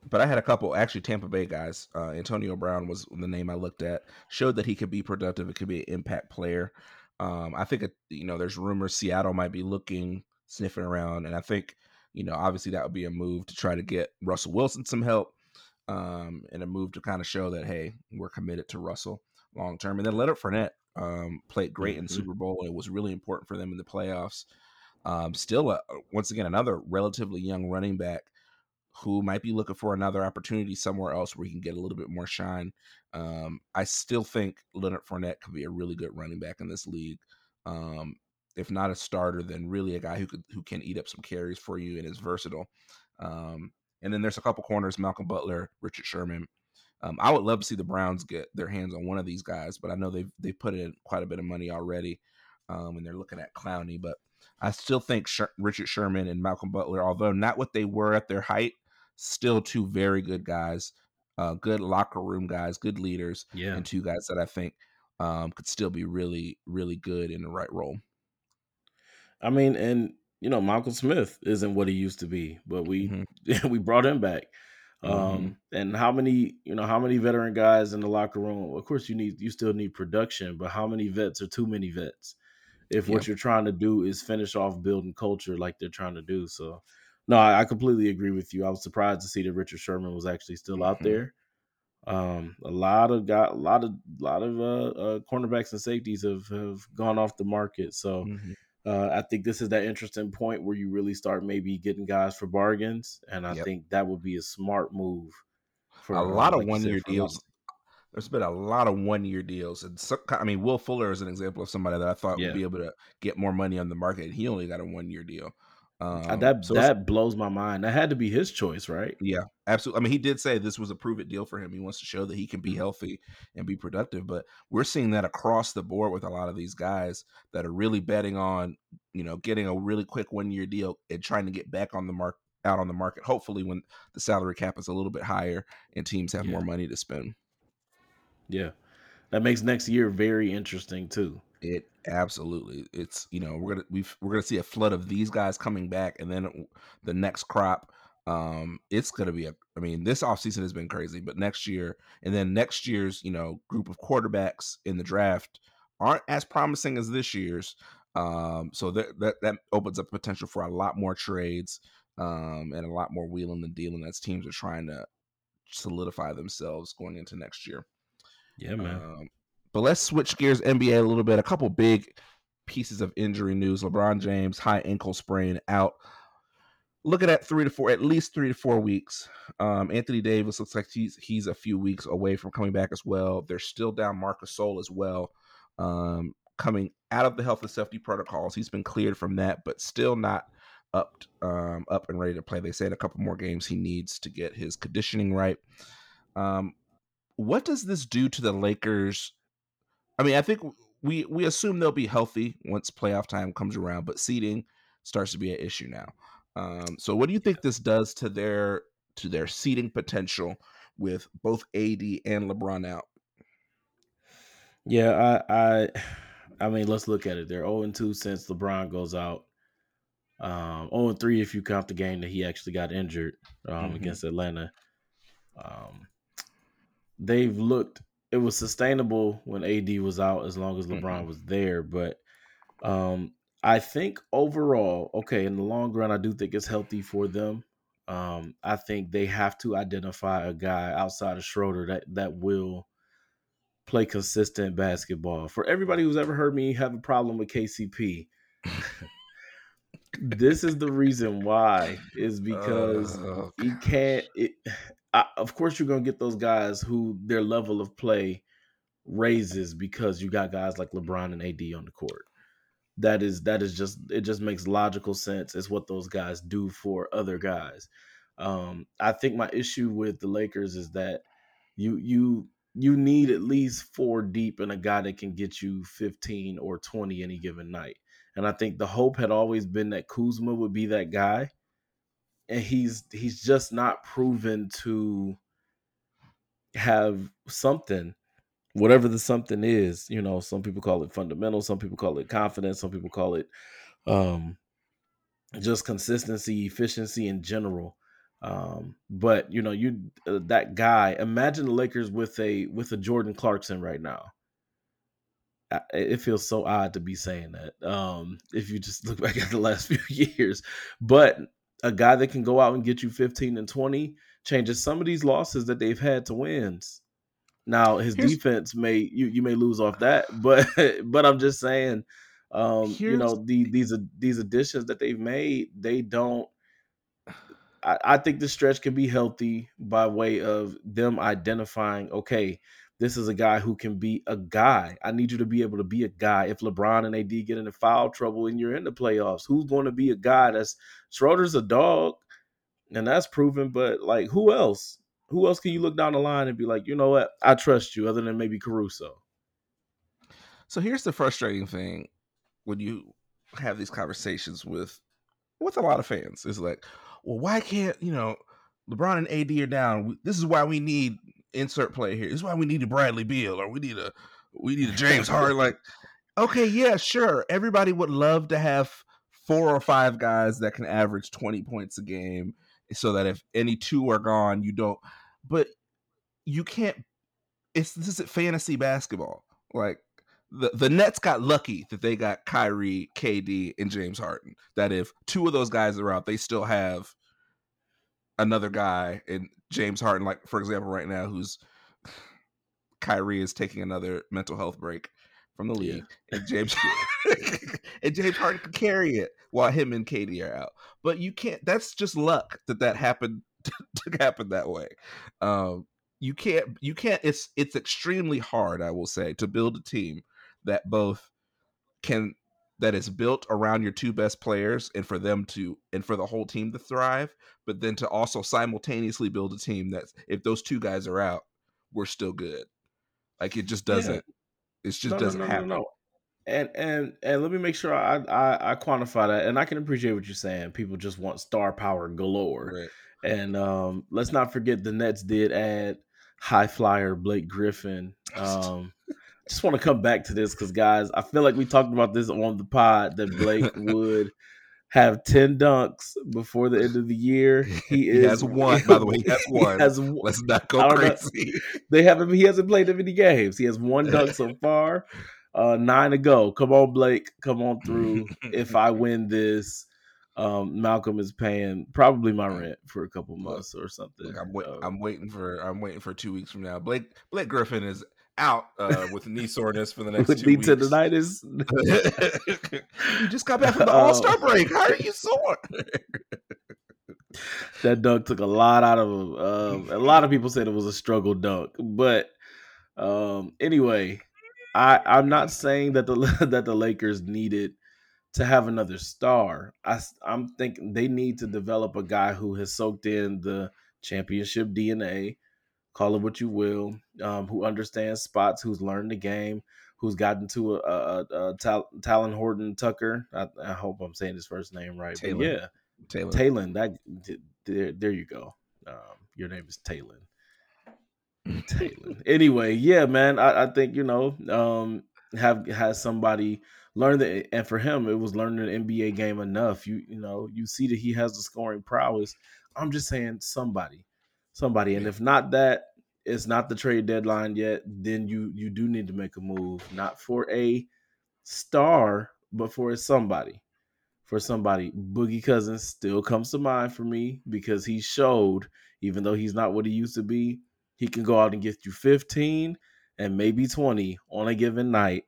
but I had a couple actually Tampa Bay guys. Uh, Antonio Brown was the name I looked at. Showed that he could be productive. It could be an impact player. Um, I think it, you know there's rumors Seattle might be looking sniffing around. And I think, you know, obviously that would be a move to try to get Russell Wilson some help um, and a move to kind of show that, hey, we're committed to Russell long term. And then Leonard Fournette um, played great mm-hmm. in Super Bowl. It was really important for them in the playoffs. Um, still, a, once again, another relatively young running back who might be looking for another opportunity somewhere else where he can get a little bit more shine. Um, I still think Leonard Fournette could be a really good running back in this league. Um, if not a starter, then really a guy who could who can eat up some carries for you and is versatile. Um, and then there's a couple corners: Malcolm Butler, Richard Sherman. Um, I would love to see the Browns get their hands on one of these guys, but I know they've they put in quite a bit of money already, um, and they're looking at Clowney. But I still think Sh- Richard Sherman and Malcolm Butler, although not what they were at their height, still two very good guys, uh, good locker room guys, good leaders, yeah. and two guys that I think um, could still be really, really good in the right role. I mean, and you know, Malcolm Smith isn't what he used to be, but we mm-hmm. we brought him back. Um, mm-hmm. and how many, you know, how many veteran guys in the locker room? Of course, you need you still need production, but how many vets are too many vets? If what you're trying to do is finish off building culture like they're trying to do, so no, I, I, completely agree with you. I was surprised to see that Richard Sherman was actually still out mm-hmm. there. Um, a lot of got a lot of a lot of uh, uh, cornerbacks and safeties have have gone off the market. So mm-hmm. Uh, I think this is that interesting point where you really start maybe getting guys for bargains, and I yep. think that would be a smart move. For a lot uh, like of one year deals. There's been a lot of one year deals, and some, I mean, Will Fuller is an example of somebody that I thought yeah. would be able to get more money on the market. He only got a one year deal. Uh, um, that so that blows my mind. That had to be his choice, right? Yeah, absolutely. I mean, he did say this was a prove it deal for him. He wants to show that he can be mm-hmm. healthy and be productive. But we're seeing that across the board with a lot of these guys that are really betting on, you know, getting a really quick one year deal and trying to get back on the mark out on the market. Hopefully, when the salary cap is a little bit higher and teams have yeah. more money to spend. Yeah, that makes next year very interesting too. It absolutely. It's you know we're gonna we we're gonna see a flood of these guys coming back, and then the next crop. Um, it's gonna be a. I mean, this offseason has been crazy, but next year, and then next year's you know group of quarterbacks in the draft aren't as promising as this year's. Um, so that that that opens up potential for a lot more trades, um, and a lot more wheeling and dealing as teams are trying to solidify themselves going into next year. Yeah, man. Um, but let's switch gears NBA a little bit. A couple big pieces of injury news. LeBron James, high ankle sprain, out. Looking at three to four, at least three to four weeks. Um, Anthony Davis looks like he's he's a few weeks away from coming back as well. They're still down Marc Gasol as well, um, coming out of the health and safety protocols. He's been cleared from that, but still not up um, up and ready to play. They said a couple more games he needs to get his conditioning right. Um, what does this do to the Lakers I mean, I think we we assume they'll be healthy once playoff time comes around, but seeding starts to be an issue now. Um, so, what do you think this does to their to their seeding potential with both AD and LeBron out? Yeah, I I I mean, let's look at it. They're 0 2 since LeBron goes out. Um, 0 3 if you count the game that he actually got injured um, mm-hmm. against Atlanta. Um, they've looked it was sustainable when AD was out as long as LeBron mm-hmm. was there. But um, I think overall, okay, in the long run, I do think it's healthy for them. Um, I think they have to identify a guy outside of Schroeder that that will play consistent basketball. For everybody who's ever heard me have a problem with KCP, this is the reason why. Is because uh, he can't. It, Of course you're gonna get those guys who their level of play raises because you got guys like LeBron and AD on the court. That is that is just it just makes logical sense. It's what those guys do for other guys. Um, I think my issue with the Lakers is that you you you need at least four deep and a guy that can get you 15 or 20 any given night. And I think the hope had always been that Kuzma would be that guy and he's he's just not proven to have something whatever the something is you know some people call it fundamental some people call it confidence some people call it um just consistency efficiency in general um but you know you uh, that guy imagine the lakers with a with a jordan clarkson right now it feels so odd to be saying that. Um, if you just look back at the last few years, but a guy that can go out and get you 15 and 20 changes some of these losses that they've had to wins. Now his Here's, defense may you you may lose off that, but but I'm just saying, um, you know the, these these additions that they've made, they don't. I, I think the stretch can be healthy by way of them identifying, okay, this is a guy who can be a guy. I need you to be able to be a guy. If LeBron and AD get into foul trouble and you're in the playoffs, who's going to be a guy? That's Schroeder's a dog, and that's proven. But like, who else? Who else can you look down the line and be like, you know what? I trust you, other than maybe Caruso. So here's the frustrating thing when you have these conversations with with a lot of fans is like, well, why can't you know LeBron and AD are down? This is why we need insert play here. This is why we need a Bradley Beal or we need a we need a James Harden. like, okay, yeah, sure. Everybody would love to have four or five guys that can average 20 points a game so that if any two are gone, you don't but you can't it's this is fantasy basketball. Like the, the Nets got lucky that they got Kyrie, KD, and James Harden. That if two of those guys are out, they still have another guy in James Harden, like for example, right now, who's Kyrie is taking another mental health break from the league, yeah. and James and James Harden can carry it while him and KD are out. But you can't. That's just luck that that happened to happen that way. Um, you can't. You can't. It's it's extremely hard, I will say, to build a team that both can that is built around your two best players and for them to and for the whole team to thrive but then to also simultaneously build a team that if those two guys are out we're still good like it just doesn't yeah. it just no, doesn't no, no, happen and and and let me make sure I, I, I quantify that and i can appreciate what you're saying people just want star power galore right. and um let's not forget the nets did add high flyer blake griffin um just want to come back to this because, guys, I feel like we talked about this on the pod that Blake would have 10 dunks before the end of the year. He, is, he has one, by the way. He has one. He has. Let's not go crazy. Know. They haven't, he hasn't played that many games. He has one dunk so far, uh, nine to go. Come on, Blake. Come on through. if I win this, um, Malcolm is paying probably my rent for a couple months or something. Look, I'm, wait, um, I'm waiting for I'm waiting for two weeks from now. Blake Blake Griffin is out uh, with knee soreness for the next with two knee weeks. tendonitis. you just got back from the All Star break. How are you sore? that dunk took a lot out of him. Um, a lot of people said it was a struggle dunk, but um, anyway, I I'm not saying that the that the Lakers needed to have another star. I I'm thinking they need to develop a guy who has soaked in the championship DNA call it what you will, um, who understands spots, who's learned the game, who's gotten to a, a, a, a Tal- Talen Horton Tucker. I, I, hope I'm saying his first name right. But yeah, Taylor. Talen. That there, there you go. Um, your name is Talen. Talen. Anyway, yeah, man. I, I think you know um, have has somebody learn that, and for him, it was learning the NBA game enough. You you know you see that he has the scoring prowess. I'm just saying somebody somebody. And if not that, it's not the trade deadline yet, then you you do need to make a move, not for a star, but for a somebody. For somebody. Boogie Cousins still comes to mind for me because he showed, even though he's not what he used to be, he can go out and get you 15 and maybe 20 on a given night.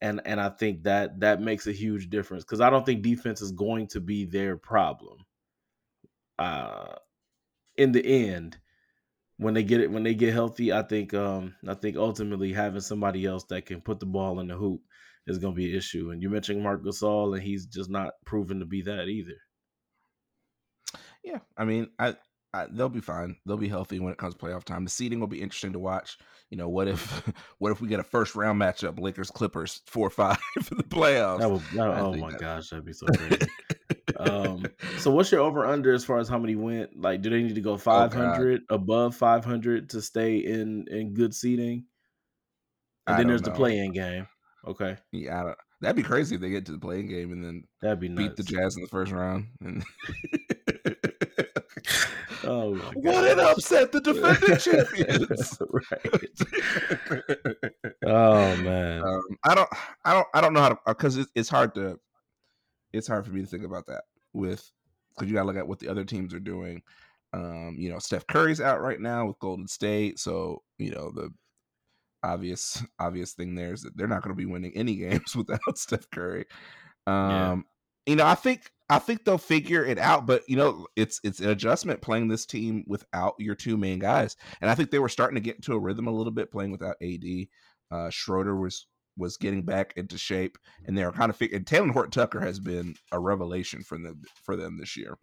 And and I think that that makes a huge difference because I don't think defense is going to be their problem. Uh in the end, when they get it, when they get healthy, I think um, I think ultimately having somebody else that can put the ball in the hoop is going to be an issue. And you mentioned Marc Gasol, and he's just not proven to be that either. Yeah, I mean, I, I, they'll be fine. They'll be healthy when it comes to playoff time. The seeding will be interesting to watch. You know, what if what if we get a first round matchup, Lakers Clippers four five for the playoffs? That would, that, oh my that, gosh, that'd be so crazy. Um, so what's your over under as far as how many went? Like, do they need to go 500 oh, above 500 to stay in in good seating? And I then there's know. the play-in game. Okay. Yeah, that'd be crazy if they get to the play-in game and then that'd be nuts. beat the Jazz in the first round. And Oh what an upset! The defending champions. right. Oh man. Um, I don't, I don't, I don't know how to because it, it's hard to, it's hard for me to think about that with because you got to look at what the other teams are doing. Um, you know, Steph Curry's out right now with Golden State, so you know the obvious obvious thing there is that they're not going to be winning any games without Steph Curry. Um, Yeah. you know, I think I think they'll figure it out, but you know, it's it's an adjustment playing this team without your two main guys, and I think they were starting to get into a rhythm a little bit playing without AD. Uh, Schroeder was was getting back into shape, and they were kind of fig- and Taylor Horton Tucker has been a revelation for them for them this year.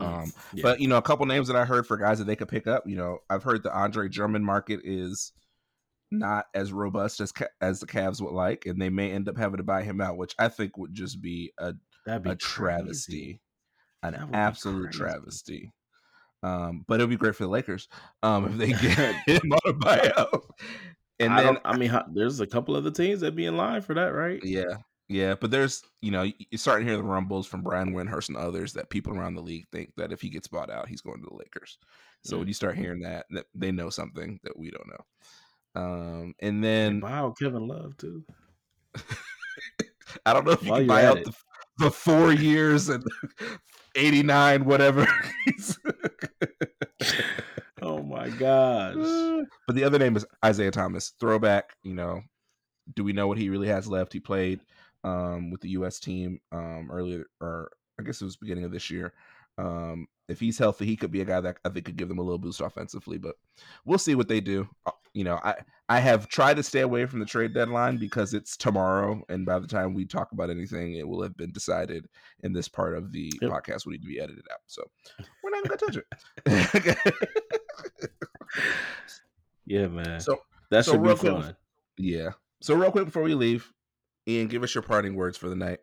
Um, yeah. But you know, a couple names that I heard for guys that they could pick up. You know, I've heard the Andre Drummond market is not as robust as as the Cavs would like, and they may end up having to buy him out, which I think would just be a That'd be a crazy. travesty, an would be absolute travesty. Um, but it'll be great for the Lakers um, if they get him on a buyout. And I then. I mean, there's a couple of other teams that be in line for that, right? yeah, yeah, but there's you know you- you're starting to hear the rumbles from Brian Windhorst and others that people around the league think that if he gets bought out, he's going to the Lakers. So when Mm. you start hearing that, that they know something that we don't know. Um, and then buy out Kevin Love too. I don't know if you can buy out the, the four years and 89, whatever. My gosh. but the other name is Isaiah Thomas. Throwback, you know, do we know what he really has left? He played um, with the U.S. team um, earlier, or I guess it was beginning of this year. Um, if he's healthy, he could be a guy that I think could give them a little boost offensively. But we'll see what they do. Uh, You know, I I have tried to stay away from the trade deadline because it's tomorrow, and by the time we talk about anything, it will have been decided. And this part of the Yep. podcast will need to be edited out. So we're not going to touch it. Yeah, man. so that so should be quick- fun. Yeah. So real quick before we leave, Ian, give us your parting words for the night.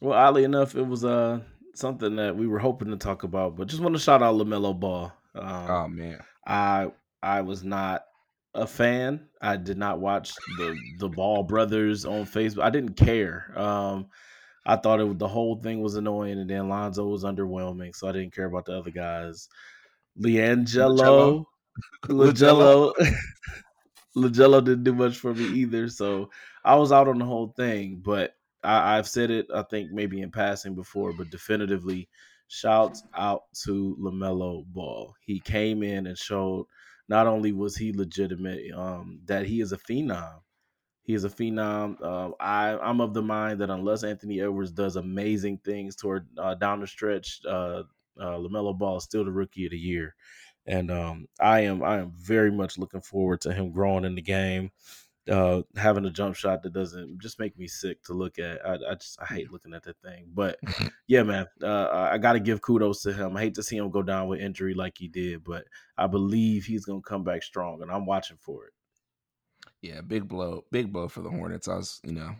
Well, oddly enough, it was uh something that we were hoping to talk about, but just want to shout out Lamelo Ball. Um, Oh man. I I was not a fan. I did not watch the the Ball brothers on Facebook. I didn't care. Um, I thought it the whole thing was annoying, and then Lonzo was underwhelming, so I didn't care about the other guys. Leangelo, Lagello, Lagello didn't do much for me either, so I was out on the whole thing. But I, I've said it, I think maybe in passing before, but definitively, shouts out to Lamelo Ball. He came in and showed not only was he legitimate, um, that he is a phenom. He is a phenom. Uh, I, I'm of the mind that unless Anthony Edwards does amazing things toward uh, down the stretch, uh, uh, Lamelo Ball is still the rookie of the year, and um, I am I am very much looking forward to him growing in the game, uh, having a jump shot that doesn't just make me sick to look at. I, I just I hate looking at that thing, but yeah, man, uh, I got to give kudos to him. I hate to see him go down with injury like he did, but I believe he's gonna come back strong, and I'm watching for it. Yeah, big blow, big blow for the Hornets. I was, you know,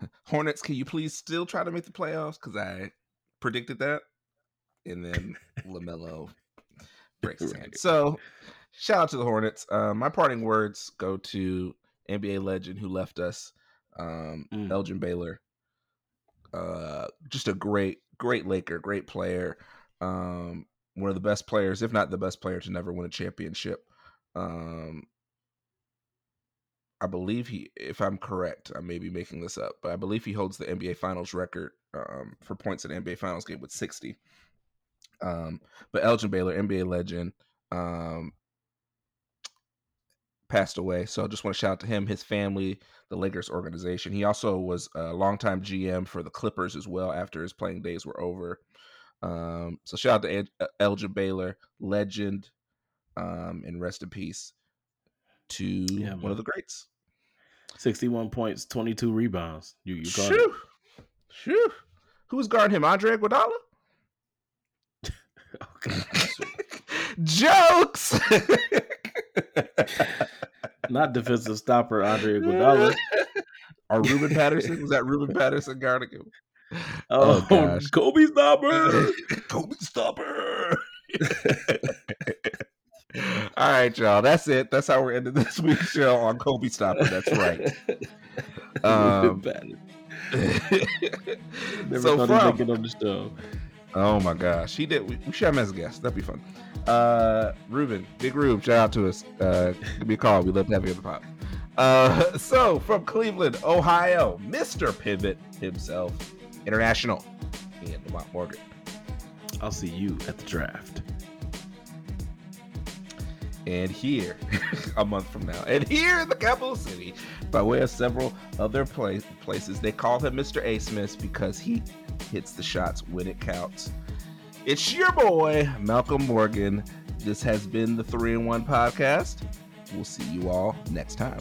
Hornets. Can you please still try to make the playoffs? Because I predicted that, and then Lamelo breaks his hand. So, shout out to the Hornets. Uh, my parting words go to NBA legend who left us, um, Mm. Elgin Baylor. Uh, just a great, great Laker, great player. Um, one of the best players, if not the best player, to never win a championship. Um, I believe he, if I'm correct, I may be making this up, but I believe he holds the NBA Finals record um, for points in an NBA Finals game with 60. Um, but Elgin Baylor, NBA legend, um, passed away. So I just want to shout out to him, his family, the Lakers organization. He also was a longtime GM for the Clippers as well after his playing days were over. Um, so shout out to Elgin Baylor, legend, um, and rest in peace to Yeah, one of the greats. 61 points, 22 rebounds. You you called it. Shoo. Who was guarding him? Andre Iguodala? Okay. Jokes. Not defensive stopper Andre Iguodala. or Ruben Patterson? Was that Ruben Patterson guarding him? Oh, gosh. Kobe stopper. Kobe Stopper. All right, y'all. That's it. That's how we're ending this week's show on Kobe Stopper. That's right. Um, Never so thought from on the show. Oh my gosh, he did. We, we should have him as a guest. That'd be fun. Uh, Ruben, Big Rube, shout out to us. Uh, give me a call. We love have you on the pod. Uh, so from Cleveland, Ohio, Mr. Pivot himself, international, Ian Lamont Morgan. I'll see you at the draft. And here, a month from now, and here in the capital city, by way of several other place, places, they call him Mr. A. Smith because he hits the shots when it counts. It's your boy, Malcolm Morgan. This has been the 3 in 1 podcast. We'll see you all next time.